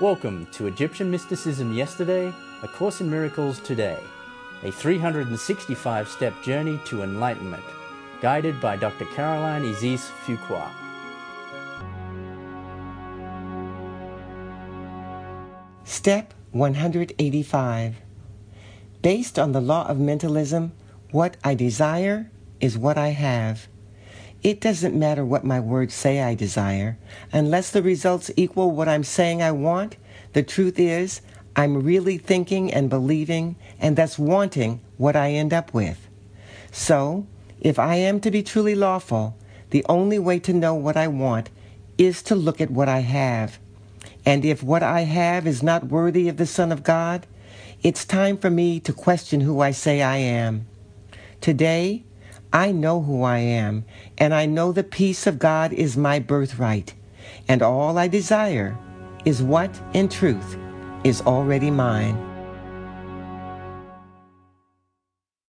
Welcome to Egyptian Mysticism Yesterday, A Course in Miracles Today, a 365 step journey to enlightenment, guided by Dr. Caroline Isis Fuqua. Step 185 Based on the law of mentalism, what I desire is what I have. It doesn't matter what my words say I desire. Unless the results equal what I'm saying I want, the truth is, I'm really thinking and believing and thus wanting what I end up with. So, if I am to be truly lawful, the only way to know what I want is to look at what I have. And if what I have is not worthy of the Son of God, it's time for me to question who I say I am. Today, I know who I am, and I know the peace of God is my birthright, and all I desire is what, in truth, is already mine.